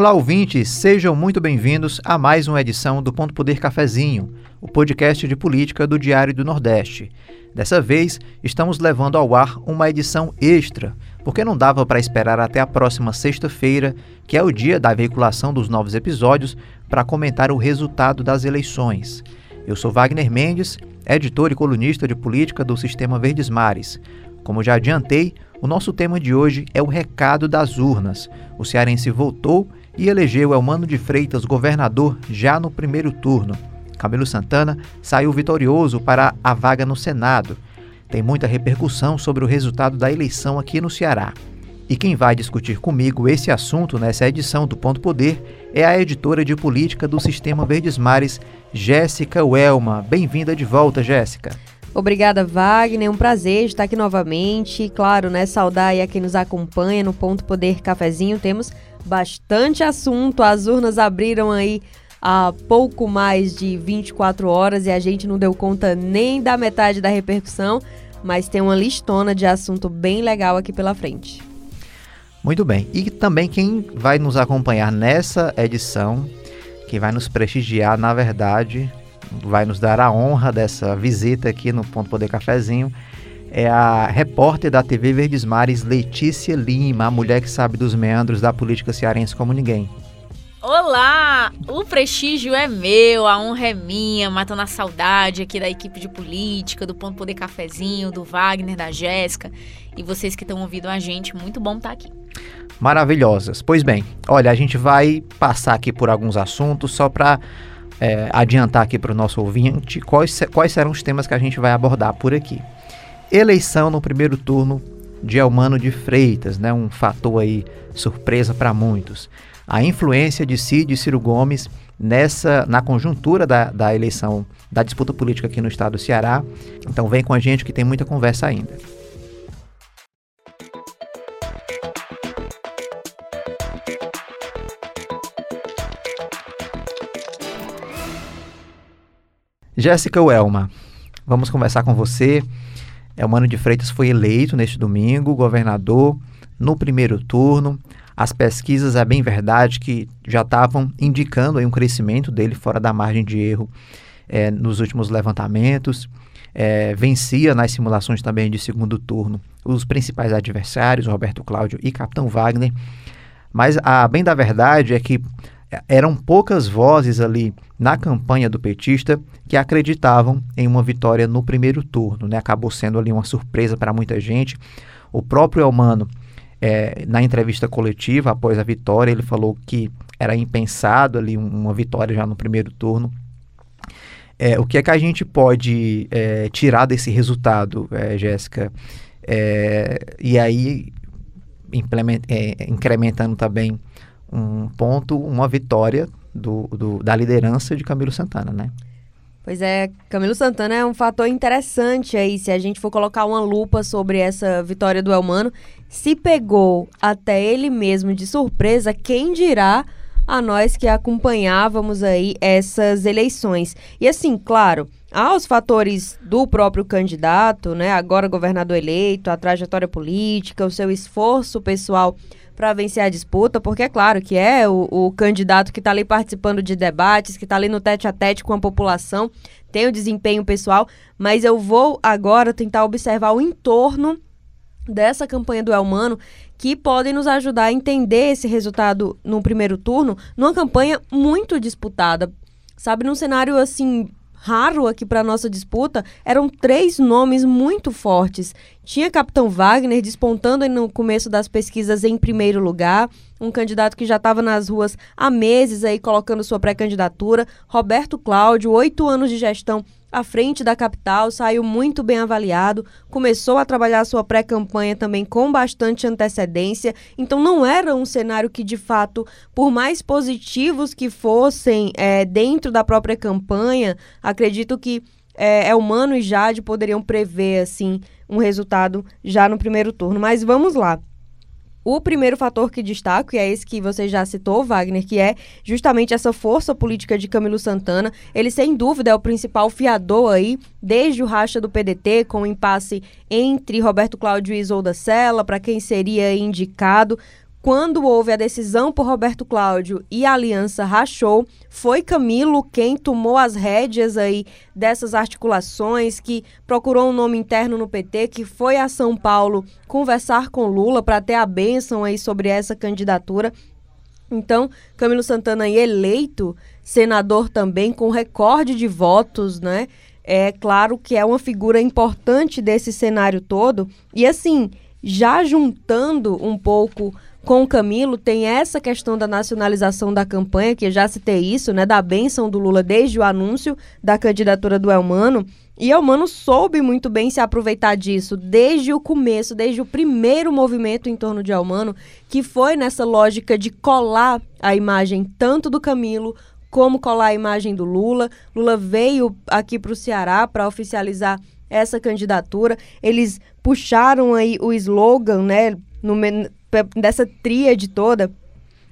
Olá, ouvintes, sejam muito bem-vindos a mais uma edição do Ponto Poder Cafezinho, o podcast de política do Diário do Nordeste. Dessa vez, estamos levando ao ar uma edição extra, porque não dava para esperar até a próxima sexta-feira, que é o dia da veiculação dos novos episódios, para comentar o resultado das eleições. Eu sou Wagner Mendes, editor e colunista de política do Sistema Verdes Mares. Como já adiantei, o nosso tema de hoje é o recado das urnas. O cearense votou e elegeu Elmano de Freitas governador já no primeiro turno. Camilo Santana saiu vitorioso para a vaga no Senado. Tem muita repercussão sobre o resultado da eleição aqui no Ceará. E quem vai discutir comigo esse assunto nessa edição do Ponto Poder é a editora de política do Sistema Verdes Mares, Jéssica Welma. Bem-vinda de volta, Jéssica. Obrigada, Wagner. Um prazer estar aqui novamente. Claro, né, saudar aí a quem nos acompanha no Ponto Poder Cafezinho. Temos bastante assunto. As urnas abriram aí há pouco mais de 24 horas e a gente não deu conta nem da metade da repercussão, mas tem uma listona de assunto bem legal aqui pela frente. Muito bem. E também quem vai nos acompanhar nessa edição, quem vai nos prestigiar, na verdade, vai nos dar a honra dessa visita aqui no Ponto Poder Cafezinho, é a repórter da TV Verdes Mares, Letícia Lima, a mulher que sabe dos meandros da política cearense como ninguém. Olá! O prestígio é meu, a honra é minha, matando a saudade aqui da equipe de política, do Ponto Poder Cafezinho, do Wagner, da Jéssica e vocês que estão ouvindo a gente. Muito bom estar aqui. Maravilhosas. Pois bem, olha, a gente vai passar aqui por alguns assuntos só para é, adiantar aqui para o nosso ouvinte quais, quais serão os temas que a gente vai abordar por aqui eleição no primeiro turno de Elmano de Freitas, né, um fator aí surpresa para muitos. A influência de Cid e Ciro Gomes nessa na conjuntura da, da eleição, da disputa política aqui no estado do Ceará. Então vem com a gente que tem muita conversa ainda. Jéssica Welma, vamos conversar com você Elmano de Freitas foi eleito neste domingo governador no primeiro turno. As pesquisas, é bem verdade, que já estavam indicando um crescimento dele fora da margem de erro é, nos últimos levantamentos. É, vencia nas simulações também de segundo turno os principais adversários, Roberto Cláudio e Capitão Wagner. Mas a bem da verdade é que eram poucas vozes ali na campanha do petista que acreditavam em uma vitória no primeiro turno. Né? Acabou sendo ali uma surpresa para muita gente. O próprio Elmano, é, na entrevista coletiva após a vitória, ele falou que era impensado ali uma vitória já no primeiro turno. É, o que é que a gente pode é, tirar desse resultado, é, Jéssica? É, e aí, é, incrementando também um ponto, uma vitória do, do, da liderança de Camilo Santana, né? Pois é, Camilo Santana é um fator interessante aí, se a gente for colocar uma lupa sobre essa vitória do Elmano. Se pegou até ele mesmo de surpresa, quem dirá a nós que acompanhávamos aí essas eleições. E assim, claro, há os fatores do próprio candidato, né, agora governador eleito, a trajetória política, o seu esforço pessoal para vencer a disputa, porque é claro que é o, o candidato que está ali participando de debates, que está ali no tete a tete com a população, tem o desempenho pessoal, mas eu vou agora tentar observar o entorno dessa campanha do Elmano que podem nos ajudar a entender esse resultado no primeiro turno, numa campanha muito disputada. Sabe, num cenário assim raro aqui para nossa disputa, eram três nomes muito fortes. Tinha Capitão Wagner despontando no começo das pesquisas em primeiro lugar, um candidato que já estava nas ruas há meses aí colocando sua pré-candidatura. Roberto Cláudio, oito anos de gestão à frente da capital, saiu muito bem avaliado, começou a trabalhar sua pré-campanha também com bastante antecedência. Então não era um cenário que, de fato, por mais positivos que fossem é, dentro da própria campanha, acredito que é, Elmano e Jade poderiam prever assim um resultado já no primeiro turno. Mas vamos lá. O primeiro fator que destaco, e é esse que você já citou, Wagner, que é justamente essa força política de Camilo Santana. Ele, sem dúvida, é o principal fiador aí, desde o racha do PDT, com o impasse entre Roberto Cláudio e Isolda Sela, para quem seria indicado quando houve a decisão por Roberto Cláudio e a aliança rachou, foi Camilo quem tomou as rédeas aí dessas articulações, que procurou um nome interno no PT, que foi a São Paulo conversar com Lula para ter a bênção aí sobre essa candidatura. Então, Camilo Santana aí eleito senador também com recorde de votos, né? É claro que é uma figura importante desse cenário todo. E assim, já juntando um pouco com o Camilo, tem essa questão da nacionalização da campanha, que já citei isso, né, da benção do Lula desde o anúncio da candidatura do Elmano. E Elmano soube muito bem se aproveitar disso desde o começo, desde o primeiro movimento em torno de Elmano, que foi nessa lógica de colar a imagem tanto do Camilo como colar a imagem do Lula. Lula veio aqui para o Ceará para oficializar essa candidatura. Eles puxaram aí o slogan, né, no, dessa tríade toda,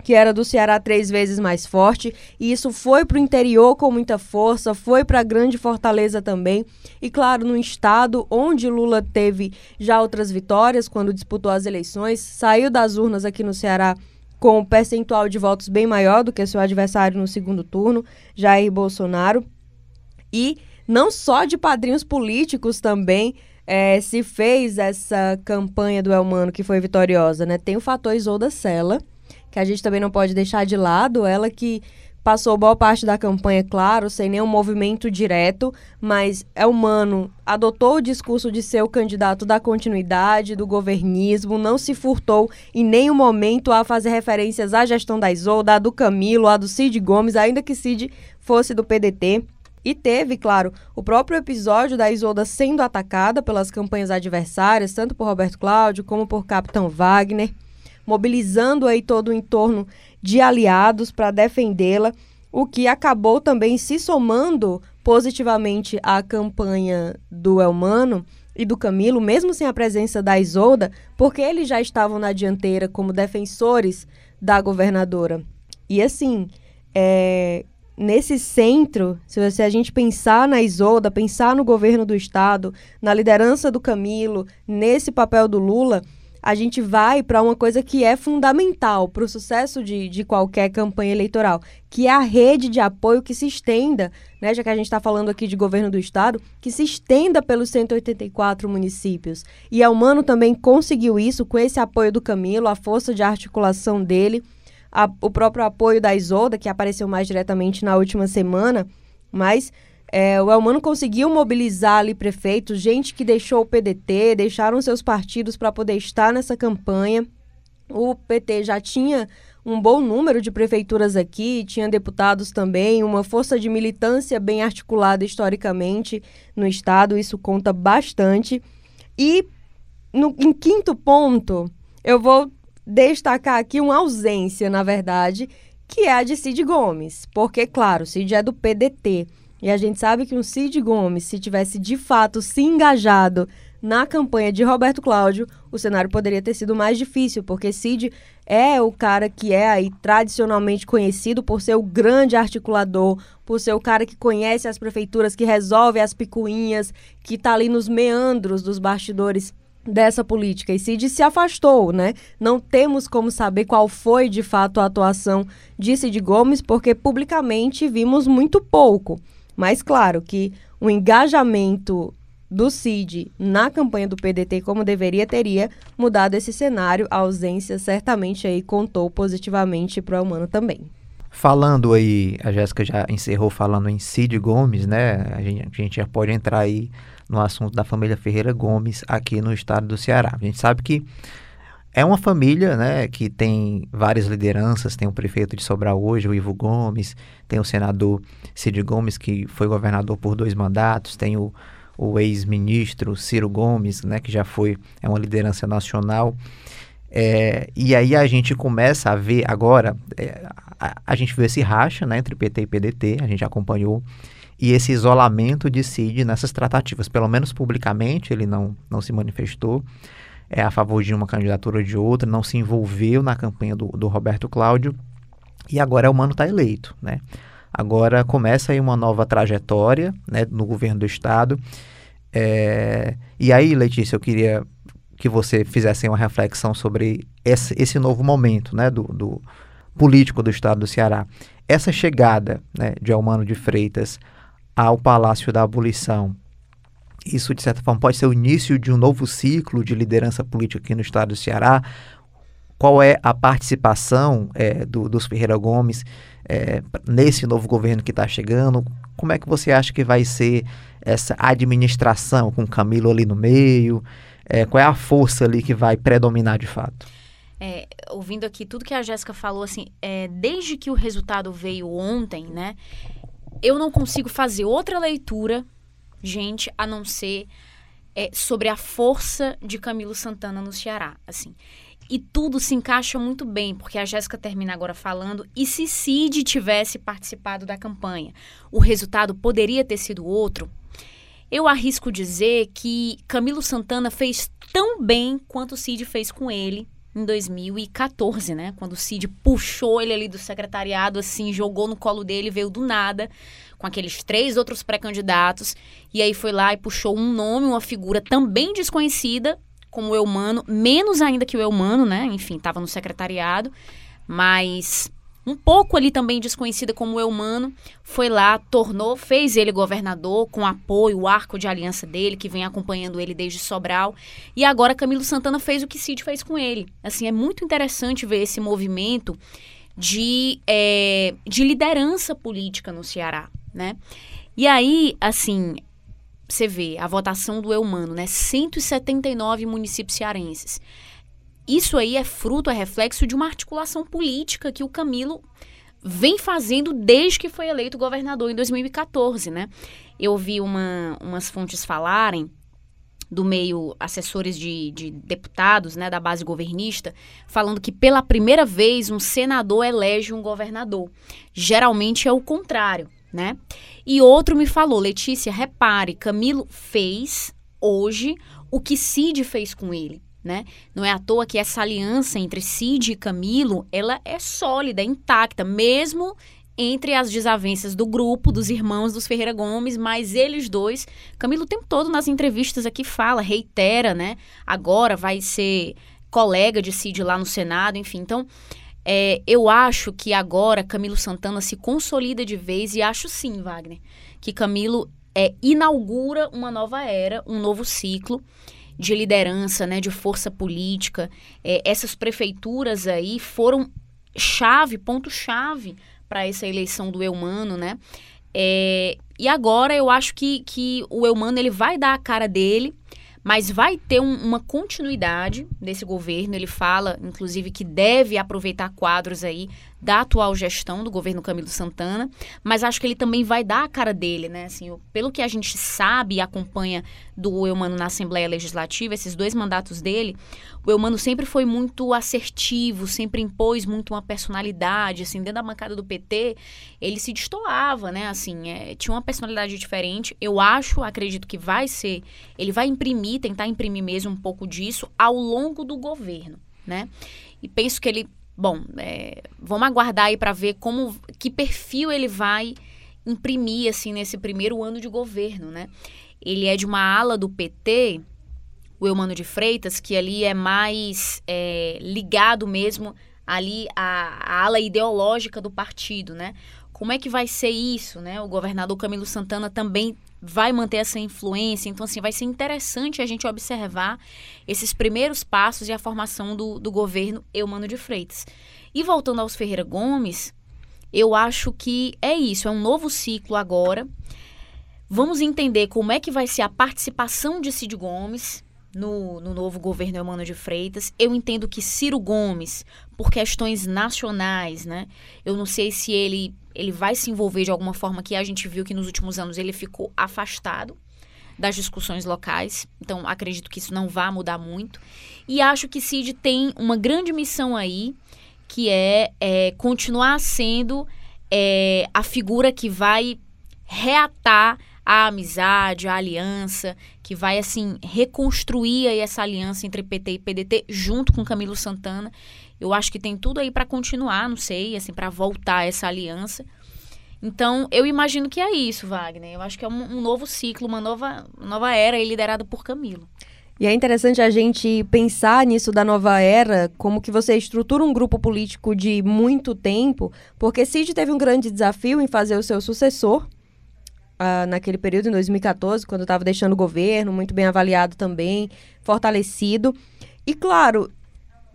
que era do Ceará três vezes mais forte, e isso foi para o interior com muita força, foi para a grande Fortaleza também, e claro, no estado onde Lula teve já outras vitórias quando disputou as eleições, saiu das urnas aqui no Ceará com um percentual de votos bem maior do que seu adversário no segundo turno, Jair Bolsonaro, e não só de padrinhos políticos também é, se fez essa campanha do Elmano que foi vitoriosa, né? Tem o fator Isolda Sela, que a gente também não pode deixar de lado, ela que passou boa parte da campanha, claro, sem nenhum movimento direto, mas Elmano adotou o discurso de ser o candidato da continuidade, do governismo, não se furtou em nenhum momento a fazer referências à gestão da Isolda, a do Camilo, a do Cid Gomes, ainda que Cid fosse do PDT. E teve, claro, o próprio episódio da Isolda sendo atacada pelas campanhas adversárias, tanto por Roberto Cláudio como por Capitão Wagner, mobilizando aí todo o entorno de aliados para defendê-la, o que acabou também se somando positivamente à campanha do Elmano e do Camilo, mesmo sem a presença da Isolda, porque eles já estavam na dianteira como defensores da governadora. E assim, é, nesse centro, se você, a gente pensar na Isolda, pensar no governo do Estado, na liderança do Camilo, nesse papel do Lula, a gente vai para uma coisa que é fundamental para o sucesso de, de qualquer campanha eleitoral, que é a rede de apoio que se estenda, né, já que a gente está falando aqui de governo do Estado, que se estenda pelos 184 municípios. E a Humano também conseguiu isso com esse apoio do Camilo, a força de articulação dele a, o próprio apoio da Isolda, que apareceu mais diretamente na última semana, mas é, o Elmano conseguiu mobilizar ali prefeitos, gente que deixou o PDT, deixaram seus partidos para poder estar nessa campanha. O PT já tinha um bom número de prefeituras aqui, tinha deputados também, uma força de militância bem articulada historicamente no estado, isso conta bastante. E no, em quinto ponto, eu vou destacar aqui uma ausência, na verdade, que é a de Cid Gomes. Porque, claro, Cid é do PDT. E a gente sabe que um Cid Gomes, se tivesse de fato se engajado na campanha de Roberto Cláudio, o cenário poderia ter sido mais difícil, porque Cid é o cara que é aí tradicionalmente conhecido por ser o grande articulador, por ser o cara que conhece as prefeituras, que resolve as picuinhas, que está ali nos meandros dos bastidores dessa política e Cid se afastou, né? Não temos como saber qual foi de fato a atuação de Cid Gomes, porque publicamente vimos muito pouco. Mas claro que o engajamento do Cid na campanha do PDT como deveria teria mudado esse cenário. A ausência certamente aí contou positivamente para o Humano também. Falando aí, a Jéssica já encerrou falando em Cid Gomes, né? A gente, a gente já pode entrar aí no assunto da família Ferreira Gomes aqui no estado do Ceará. A gente sabe que é uma família né, que tem várias lideranças, tem o prefeito de Sobral hoje, o Ivo Gomes, tem o senador Cid Gomes, que foi governador por dois mandatos, tem o, o ex-ministro Ciro Gomes, né, que já foi é uma liderança nacional. É, e aí a gente começa a ver agora, é, a, a, gente viu esse racha né, entre PT e PDT, a gente acompanhou e esse isolamento de Cid nessas tratativas. Pelo menos publicamente ele não, não se manifestou é, a favor de uma candidatura ou de outra, não se envolveu na campanha do, do Roberto Cláudio e agora o Mano está eleito, né? Agora começa aí uma nova trajetória né, no governo do Estado. É, e aí, Letícia, eu queria que você fizesse uma reflexão sobre esse, esse novo momento né, do, do, político do estado do Ceará. Essa chegada né, de Almano de Freitas ao Palácio da Abolição, isso, de certa forma, pode ser o início de um novo ciclo de liderança política aqui no estado do Ceará. Qual é a participação é, do, dos Ferreira Gomes é, nesse novo governo que está chegando? Como é que você acha que vai ser essa administração com Camilo ali no meio? É, qual é a força ali que vai predominar de fato? É, ouvindo aqui tudo que a Jéssica falou, assim, é, desde que o resultado veio ontem, né? Eu não consigo fazer outra leitura, gente, a não ser é, sobre a força de Camilo Santana no Ceará, assim. E tudo se encaixa muito bem, porque a Jéssica termina agora falando, e se Cid tivesse participado da campanha, o resultado poderia ter sido outro? Eu arrisco dizer que Camilo Santana fez tão bem quanto Cid fez com ele em 2014, né? Quando o Cid puxou ele ali do secretariado, assim, jogou no colo dele, veio do nada, com aqueles três outros pré-candidatos, e aí foi lá e puxou um nome, uma figura também desconhecida, como o Eumano, menos ainda que o Eumano, né? Enfim, estava no secretariado, mas um pouco ali também desconhecida como Eumano, foi lá, tornou, fez ele governador com apoio, o arco de aliança dele, que vem acompanhando ele desde Sobral. E agora Camilo Santana fez o que Cid fez com ele. Assim, é muito interessante ver esse movimento de, é, de liderança política no Ceará, né? E aí, assim, você vê a votação do Eumano, né? 179 municípios cearenses. Isso aí é fruto, é reflexo de uma articulação política que o Camilo vem fazendo desde que foi eleito governador em 2014, né? Eu ouvi uma, umas fontes falarem do meio assessores de, de, deputados, né, da base governista, falando que pela primeira vez um senador elege um governador. Geralmente é o contrário, né? E outro me falou, Letícia, repare, Camilo fez hoje o que Cid fez com ele né? Não é à toa que essa aliança entre Cid e Camilo, ela é sólida, é intacta, mesmo entre as desavenças do grupo, dos irmãos dos Ferreira Gomes, mas eles dois, Camilo o tempo todo nas entrevistas aqui fala, reitera, né? Agora vai ser colega de Cid lá no Senado, enfim. Então, é, eu acho que agora Camilo Santana se consolida de vez e acho sim, Wagner, que Camilo é, inaugura uma nova era, um novo ciclo de liderança, né, de força política. É, essas prefeituras aí foram chave, ponto-chave para essa eleição do Eumano, né? É, e agora eu acho que, que o Eumano ele vai dar a cara dele, mas vai ter um, uma continuidade desse governo. Ele fala, inclusive, que deve aproveitar quadros aí da atual gestão do governo Camilo Santana, mas acho que ele também vai dar a cara dele, né? Assim, pelo que a gente sabe e acompanha do Eumano na Assembleia Legislativa, esses dois mandatos dele, o Eumano sempre foi muito assertivo, sempre impôs muito uma personalidade, assim, dentro da bancada do PT, ele se destoava, né? Assim, é, tinha uma personalidade diferente. Eu acho, acredito que vai ser, ele vai imprimir, tentar imprimir mesmo um pouco disso ao longo do governo, né? E penso que ele Bom, é, vamos aguardar aí para ver como que perfil ele vai imprimir assim nesse primeiro ano de governo, né? Ele é de uma ala do PT, o Eumano de Freitas, que ali é mais é, ligado mesmo ali à, à ala ideológica do partido, né? Como é que vai ser isso, né? O governador Camilo Santana também vai manter essa influência. Então, assim, vai ser interessante a gente observar esses primeiros passos e a formação do, do governo Eumano de Freitas. E voltando aos Ferreira Gomes, eu acho que é isso, é um novo ciclo agora. Vamos entender como é que vai ser a participação de Cid Gomes no, no novo governo Eumano de Freitas. Eu entendo que Ciro Gomes, por questões nacionais, né? Eu não sei se ele ele vai se envolver de alguma forma que a gente viu que nos últimos anos ele ficou afastado das discussões locais. Então, acredito que isso não vai mudar muito. E acho que Cid tem uma grande missão aí, que é, é continuar sendo é, a figura que vai reatar a amizade, a aliança, que vai assim reconstruir essa aliança entre PT e PDT junto com Camilo Santana. Eu acho que tem tudo aí para continuar, não sei, assim, para voltar essa aliança. Então, eu imagino que é isso, Wagner. Eu acho que é um, um novo ciclo, uma nova, nova era liderada por Camilo. E é interessante a gente pensar nisso da nova era, como que você estrutura um grupo político de muito tempo, porque Cid teve um grande desafio em fazer o seu sucessor, uh, naquele período, em 2014, quando estava deixando o governo, muito bem avaliado também, fortalecido. E claro,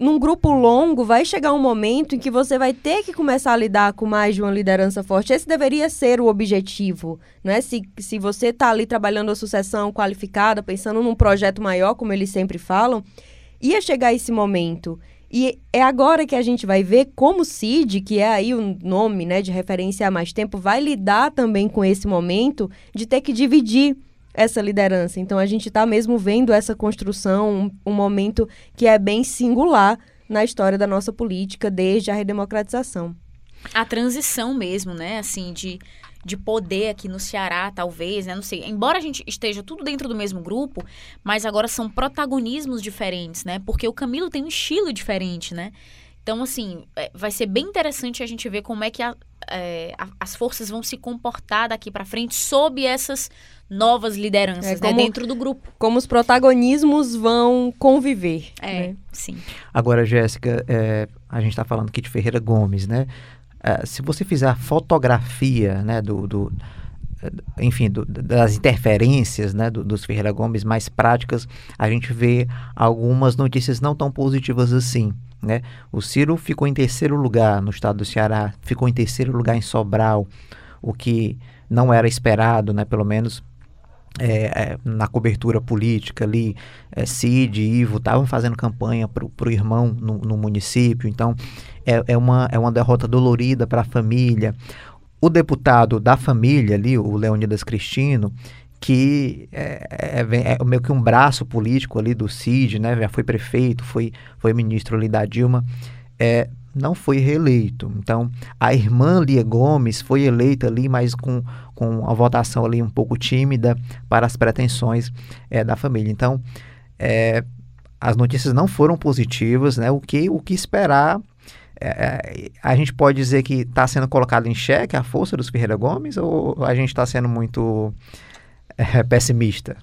num grupo longo, vai chegar um momento em que você vai ter que começar a lidar com mais de uma liderança forte. Esse deveria ser o objetivo, né? Se, se você está ali trabalhando a sucessão qualificada, pensando num projeto maior, como eles sempre falam, ia chegar esse momento. E é agora que a gente vai ver como o CID, que é aí o nome né, de referência há mais tempo, vai lidar também com esse momento de ter que dividir essa liderança. Então a gente está mesmo vendo essa construção, um, um, momento que é bem singular na história da nossa política desde a redemocratização. A transição mesmo, né? Assim, de, de poder aqui no Ceará, talvez, né? Não sei. Embora a gente esteja tudo dentro do mesmo grupo, mas agora são protagonismos diferentes, né? Porque o Camilo tem um estilo diferente, né? Então, assim, é, vai ser bem interessante a gente ver como é que a, é, a, as forças vão se comportar daqui para frente sob essas novas lideranças é, né, como, né, dentro do grupo. Como os protagonismos vão conviver. É, né? sim. Agora, Jéssica, é, a gente está falando aqui de Ferreira Gomes, né? É, se você fizer a fotografia, né, do, do enfim, do, das interferências né, do, dos Ferreira Gomes mais práticas, a gente vê algumas notícias não tão positivas assim. Né? O Ciro ficou em terceiro lugar no estado do Ceará, ficou em terceiro lugar em Sobral, o que não era esperado, né, pelo menos é, é, na cobertura política ali, é, Cid e Ivo estavam fazendo campanha para o irmão no, no, município, então é, é, uma, é uma derrota dolorida para a família. O deputado da família ali, o Leonidas Cristino, que é, é, é, meio que um braço político ali do Cid, né? Já foi prefeito, foi, foi ministro ali da Dilma, é, não foi reeleito. Então, a irmã Lia Gomes foi eleita ali, mas com, com a votação ali um pouco tímida para as pretensões é, da família. Então, é, as notícias não foram positivas, né? O que, o que esperar? É a gente pode dizer que está sendo colocado em xeque a força dos Ferreira Gomes ou a gente está sendo muito pessimista?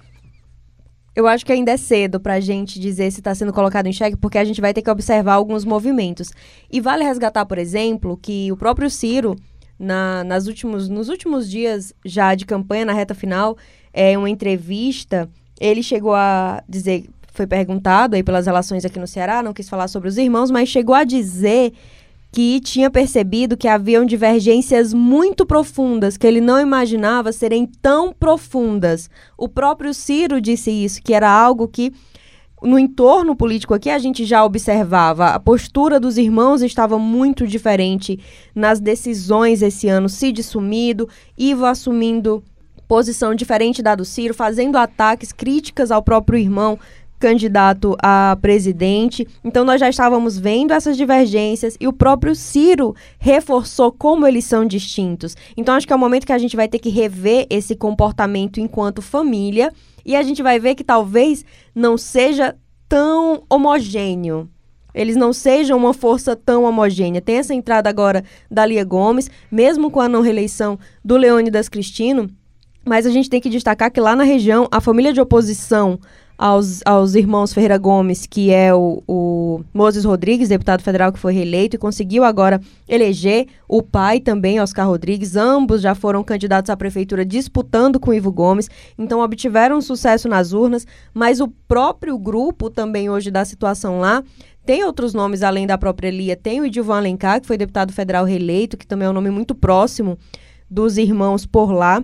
Eu acho que ainda é cedo para a gente dizer se está sendo colocado em xeque, porque a gente vai ter que observar alguns movimentos. E vale resgatar, por exemplo, que o próprio Ciro, na, nas últimos, nos últimos dias já de campanha, na reta final, é uma entrevista, ele chegou a dizer, foi perguntado aí pelas relações aqui no Ceará, não quis falar sobre os irmãos, mas chegou a dizer que tinha percebido que haviam divergências muito profundas, que ele não imaginava serem tão profundas. O próprio Ciro disse isso, que era algo que no entorno político aqui a gente já observava. A postura dos irmãos estava muito diferente nas decisões esse ano. Cid sumido, Ivo assumindo posição diferente da do Ciro, fazendo ataques, críticas ao próprio irmão candidato a presidente. Então nós já estávamos vendo essas divergências e o próprio Ciro reforçou como eles são distintos. Então acho que é o momento que a gente vai ter que rever esse comportamento enquanto família e a gente vai ver que talvez não seja tão homogêneo. Eles não sejam uma força tão homogênea. Tem essa entrada agora da Lia Gomes, mesmo com a não reeleição do Leônidas Cristino, mas a gente tem que destacar que lá na região, a família de oposição aos, aos irmãos Ferreira Gomes, que é o, o Moses Rodrigues, deputado federal que foi reeleito e conseguiu agora eleger o pai também, Oscar Rodrigues. Ambos já foram candidatos à prefeitura disputando com Ivo Gomes, então obtiveram sucesso nas urnas, mas o próprio grupo também hoje da situação lá tem outros nomes além da própria Elia. Tem o Edilvan Alencar, que foi deputado federal reeleito, que também é um nome muito próximo dos irmãos por lá.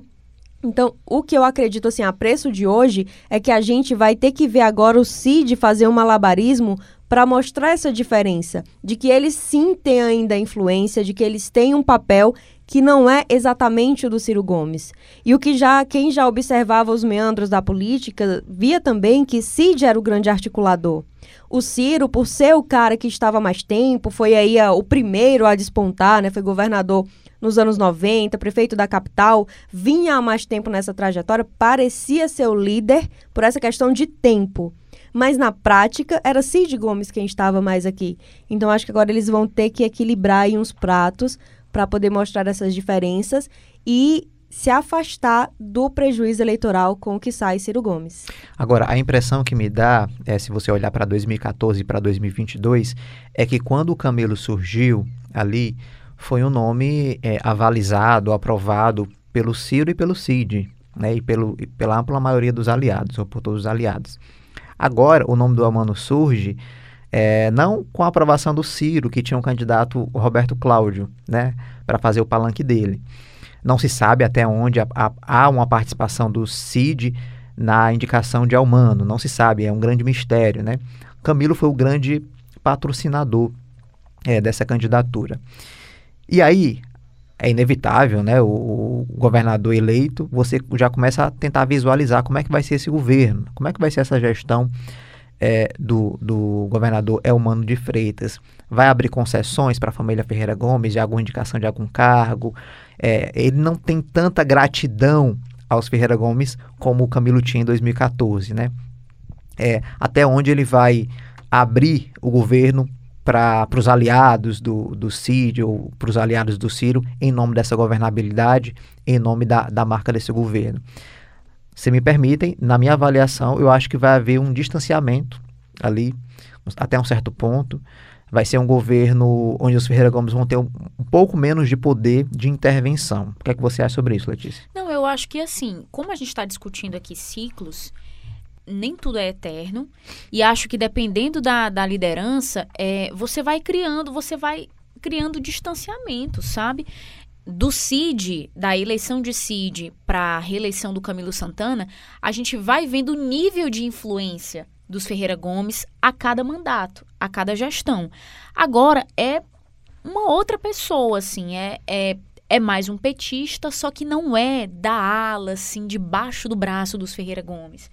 Então, o que eu acredito, assim, a preço de hoje, é que a gente vai ter que ver agora o CID fazer um malabarismo para mostrar essa diferença, de que eles sim têm ainda influência, de que eles têm um papel que não é exatamente o do Ciro Gomes. E o que já quem já observava os meandros da política via também que Cid era o grande articulador. O Ciro, por ser o cara que estava mais tempo, foi aí a, o primeiro a despontar, né? Foi governador nos anos 90, prefeito da capital, vinha há mais tempo nessa trajetória, parecia ser o líder por essa questão de tempo. Mas na prática era Cid Gomes quem estava mais aqui. Então acho que agora eles vão ter que equilibrar aí uns pratos para poder mostrar essas diferenças e se afastar do prejuízo eleitoral com o que sai Ciro Gomes. Agora, a impressão que me dá, é, se você olhar para 2014 e para 2022, é que quando o Camelo surgiu ali, foi um nome é, avalizado, aprovado pelo Ciro e pelo Cid, né, e, pelo, e pela ampla maioria dos aliados, ou por todos os aliados. Agora, o nome do Amano surge é, não com a aprovação do Ciro, que tinha um candidato, o Roberto Cláudio, né, para fazer o palanque dele. Não se sabe até onde há uma participação do Cid na indicação de Almano, não se sabe, é um grande mistério, né? Camilo foi o grande patrocinador é, dessa candidatura. E aí, é inevitável, né? O, o, governador eleito, você já começa a tentar visualizar como é que vai ser esse governo, como é que vai ser essa gestão é, do, do governador Elmano de Freitas. Vai abrir concessões para a família Ferreira Gomes de alguma indicação de algum cargo. É, ele não tem tanta gratidão aos Ferreira Gomes como o Camilo tinha em 2014, né? É, até onde ele vai abrir o governo para os aliados do, do Cid ou para os aliados do Ciro em nome dessa governabilidade, em nome da, da marca desse governo. Se me permitem, na minha avaliação, eu acho que vai haver um distanciamento ali, até um certo ponto. Vai ser um governo onde os Ferreira Gomes vão ter um, um pouco menos de poder de intervenção. O que é que você acha sobre isso, Letícia? Não, eu acho que assim, como a gente está discutindo aqui ciclos, nem tudo é eterno. E acho que dependendo da, da liderança, é, você vai criando, você vai criando distanciamento, sabe? Do CID, da eleição de CID para a reeleição do Camilo Santana, a gente vai vendo o nível de influência dos Ferreira Gomes a cada mandato, a cada gestão. Agora é uma outra pessoa, assim, é, é é mais um petista, só que não é da ala, assim, debaixo do braço dos Ferreira Gomes.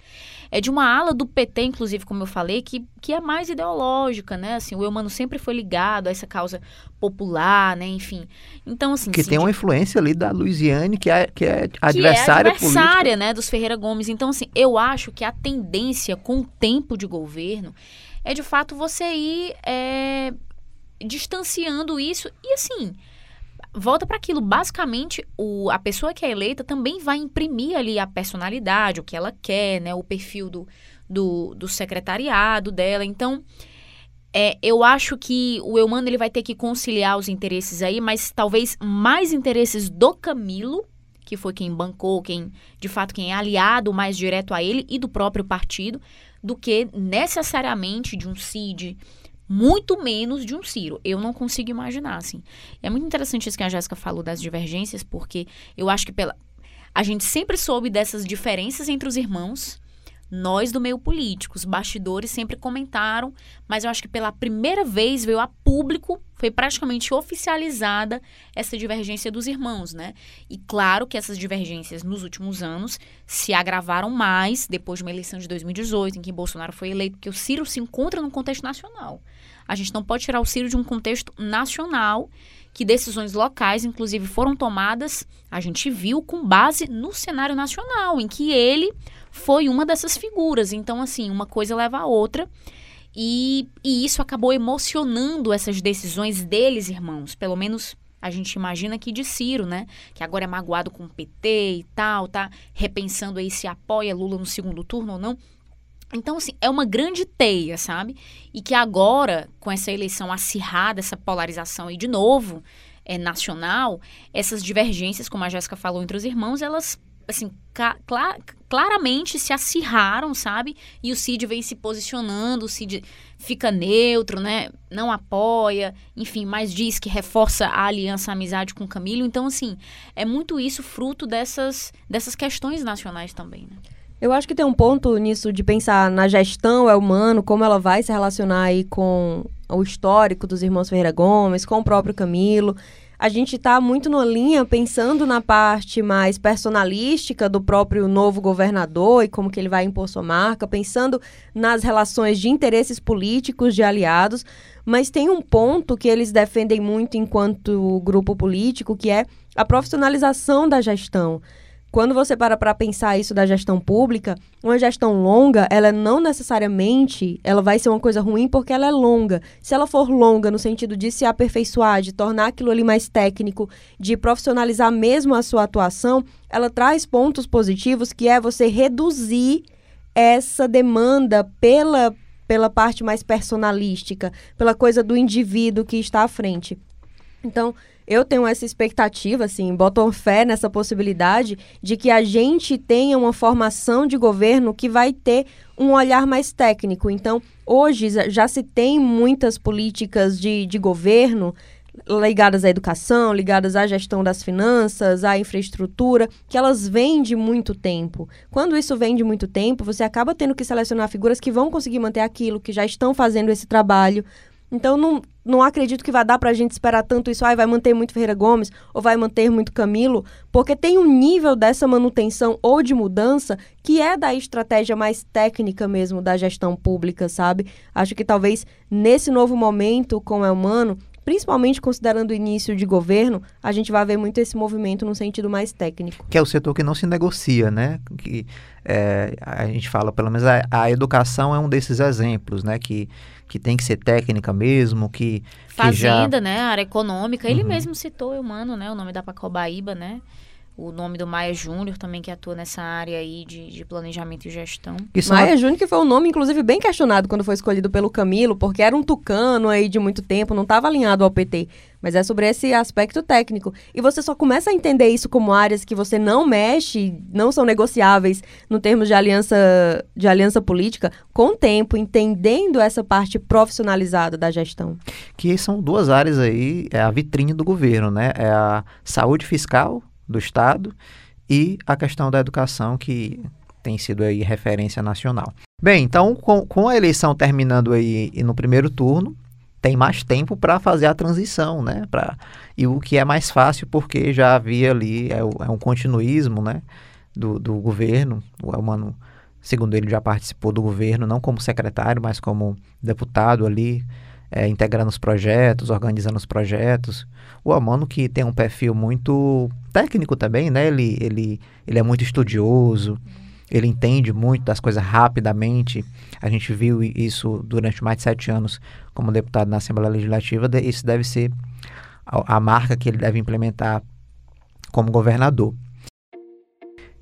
É de uma ala do PT, inclusive, como eu falei, que, que é mais ideológica, né? Assim, o Eumano sempre foi ligado a essa causa popular, né? Enfim. Então, assim... Que tem uma influência ali da Luiziane, que é, que é adversária que é adversária, né? Dos Ferreira Gomes. Então, assim, eu acho que a tendência com o tempo de governo é, de fato, você ir é, distanciando isso e, assim volta para aquilo. Basicamente, o, a pessoa que é eleita também vai imprimir ali a personalidade, o que ela quer, né? O perfil do, do, do secretariado dela. Então, é, eu acho que o Eumano ele vai ter que conciliar os interesses aí, mas talvez mais interesses do Camilo, que foi quem bancou, quem de fato quem é aliado mais direto a ele e do próprio partido, do que necessariamente de um CID, muito menos de um Ciro. Eu não consigo imaginar, assim. É muito interessante isso que a Jéssica falou das divergências, porque eu acho que pela. A gente sempre soube dessas diferenças entre os irmãos. Nós do meio político, os bastidores sempre comentaram, mas eu acho que pela primeira vez veio a público, foi praticamente oficializada essa divergência dos irmãos, né? E claro que essas divergências nos últimos anos se agravaram mais depois de uma eleição de 2018, em que Bolsonaro foi eleito, porque o Ciro se encontra num contexto nacional. A gente não pode tirar o Ciro de um contexto nacional, que decisões locais, inclusive, foram tomadas, a gente viu, com base no cenário nacional, em que ele foi uma dessas figuras. Então, assim, uma coisa leva a outra. E, e isso acabou emocionando essas decisões deles, irmãos. Pelo menos a gente imagina aqui de Ciro, né? Que agora é magoado com o PT e tal, tá repensando aí se apoia Lula no segundo turno ou não. Então, assim, é uma grande teia, sabe? E que agora, com essa eleição acirrada, essa polarização aí de novo, é, nacional, essas divergências, como a Jéssica falou entre os irmãos, elas, assim, cla claramente se acirraram, sabe? E o Cid vem se posicionando, o Cid fica neutro, né? Não apoia, enfim, mas diz que reforça a aliança, a amizade com o Camilo. Então, assim, é muito isso fruto dessas, dessas questões nacionais também, né? Eu acho que tem um ponto nisso de pensar na gestão é humano, como ela vai se relacionar aí com o histórico dos irmãos Ferreira Gomes, com o próprio Camilo. A gente está muito na linha pensando na parte mais personalística do próprio novo governador e como que ele vai impor sua marca, pensando nas relações de interesses políticos de aliados, mas tem um ponto que eles defendem muito enquanto grupo político, que é a profissionalização da gestão quando você para para pensar isso da gestão pública, uma gestão longa, ela não necessariamente ela vai ser uma coisa ruim porque ela é longa. Se ela for longa no sentido de se aperfeiçoar, de tornar aquilo ali mais técnico, de profissionalizar mesmo a sua atuação, ela traz pontos positivos que é você reduzir essa demanda pela pela parte mais personalística, pela coisa do indivíduo que está à frente. Então, eu tenho essa expectativa, assim, boto fé nessa possibilidade de que a gente tenha uma formação de governo que vai ter um olhar mais técnico. Então, hoje já se tem muitas políticas de, de governo ligadas à educação, ligadas à gestão das finanças, à infraestrutura, que elas vêm de muito tempo. Quando isso vem de muito tempo, você acaba tendo que selecionar figuras que vão conseguir manter aquilo, que já estão fazendo esse trabalho. Então, não, não acredito que vai dar para a gente esperar tanto isso, ah, vai manter muito Ferreira Gomes ou vai manter muito Camilo, porque tem um nível dessa manutenção ou de mudança que é da estratégia mais técnica mesmo da gestão pública, sabe? Acho que talvez nesse novo momento com o Elmano, principalmente considerando o início de governo, a gente vai ver muito esse movimento no sentido mais técnico. Que é o setor que não se negocia, né? Que é, a gente fala, pelo menos a, a, educação é um desses exemplos, né? Que, que tem que ser técnica mesmo, que... Fazenda, já... né? A área econômica. Ele uhum. mesmo citou, Humano, né? O nome da Pacobaíba, né? O nome do Maia Júnior também, que atua nessa área aí de, de planejamento e gestão. Isso Maia é... Júnior, que foi um nome, inclusive, bem questionado quando foi escolhido pelo Camilo, porque era um tucano aí de muito tempo, não estava alinhado ao PT. Mas é sobre esse aspecto técnico. E você só começa a entender isso como áreas que você não mexe, não são negociáveis no termos de aliança, de aliança política, com o tempo, entendendo essa parte profissionalizada da gestão. Que são duas áreas aí, é a vitrine do governo, né? É a saúde fiscal do Estado e a questão da educação, que tem sido aí referência nacional. Bem, então, com, com a eleição terminando aí no primeiro turno, tem mais tempo para fazer a transição, né? Pra, e o que é mais fácil, porque já havia ali, é, é um continuismo, né? Do, do governo. O Elmano, segundo ele, já participou do governo, não como secretário, mas como deputado ali, é, integrando os projetos, organizando os projetos. O Amano que tem um perfil muito técnico também, né? Ele, ele, ele é muito estudioso, ele entende muito das coisas rapidamente. A gente viu isso durante mais de sete anos como deputado na Assembleia Legislativa. Isso deve ser a, a marca que ele deve implementar como governador.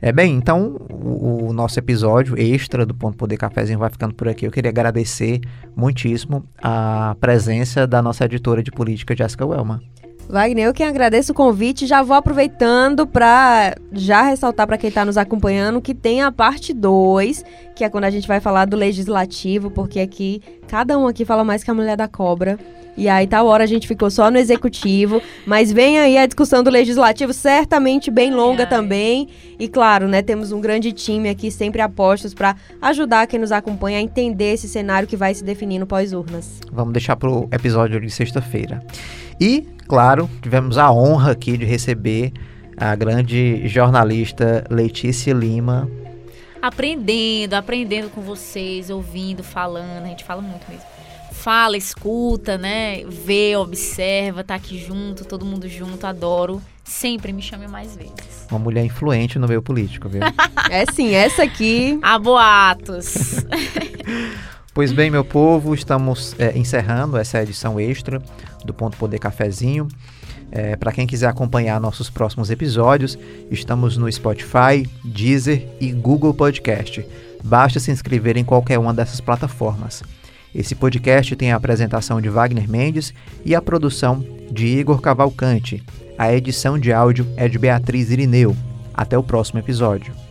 É bem, então o, o, nosso episódio extra do Ponto Poder Cafézinho vai ficando por aqui. Eu queria agradecer muitíssimo a presença da nossa editora de política, Jéssica Welma. Wagner, eu que agradeço o convite. Já vou aproveitando para já ressaltar para quem está nos acompanhando que tem a parte 2, que é quando a gente vai falar do legislativo, porque aqui cada um aqui fala mais que a mulher da cobra. E aí, tal hora, a gente ficou só no executivo. Mas vem aí a discussão do legislativo, certamente bem longa ai, também. E claro, né, temos um grande time aqui, sempre apostos para ajudar quem nos acompanha a entender esse cenário que vai se definir no pós-urnas. Vamos deixar para o episódio de sexta-feira. E, claro, tivemos a honra aqui de receber a grande jornalista Letícia Lima. Aprendendo, aprendendo com vocês, ouvindo, falando. A gente fala muito mesmo fala, escuta, né? Vê, observa, tá aqui junto, todo mundo junto, adoro. Sempre me chame mais vezes. Uma mulher influente no meio político, viu? é sim, essa aqui. A boatos. pois bem, meu povo, estamos é, encerrando essa edição extra do Ponto Poder Cafezinho. É, Para quem quiser acompanhar nossos próximos episódios, estamos no Spotify, Deezer e Google Podcast. Basta se inscrever em qualquer uma dessas plataformas. Esse podcast tem a apresentação de Wagner Mendes e a produção de Igor Cavalcante. A edição de áudio é de Beatriz Irineu. Até o próximo episódio.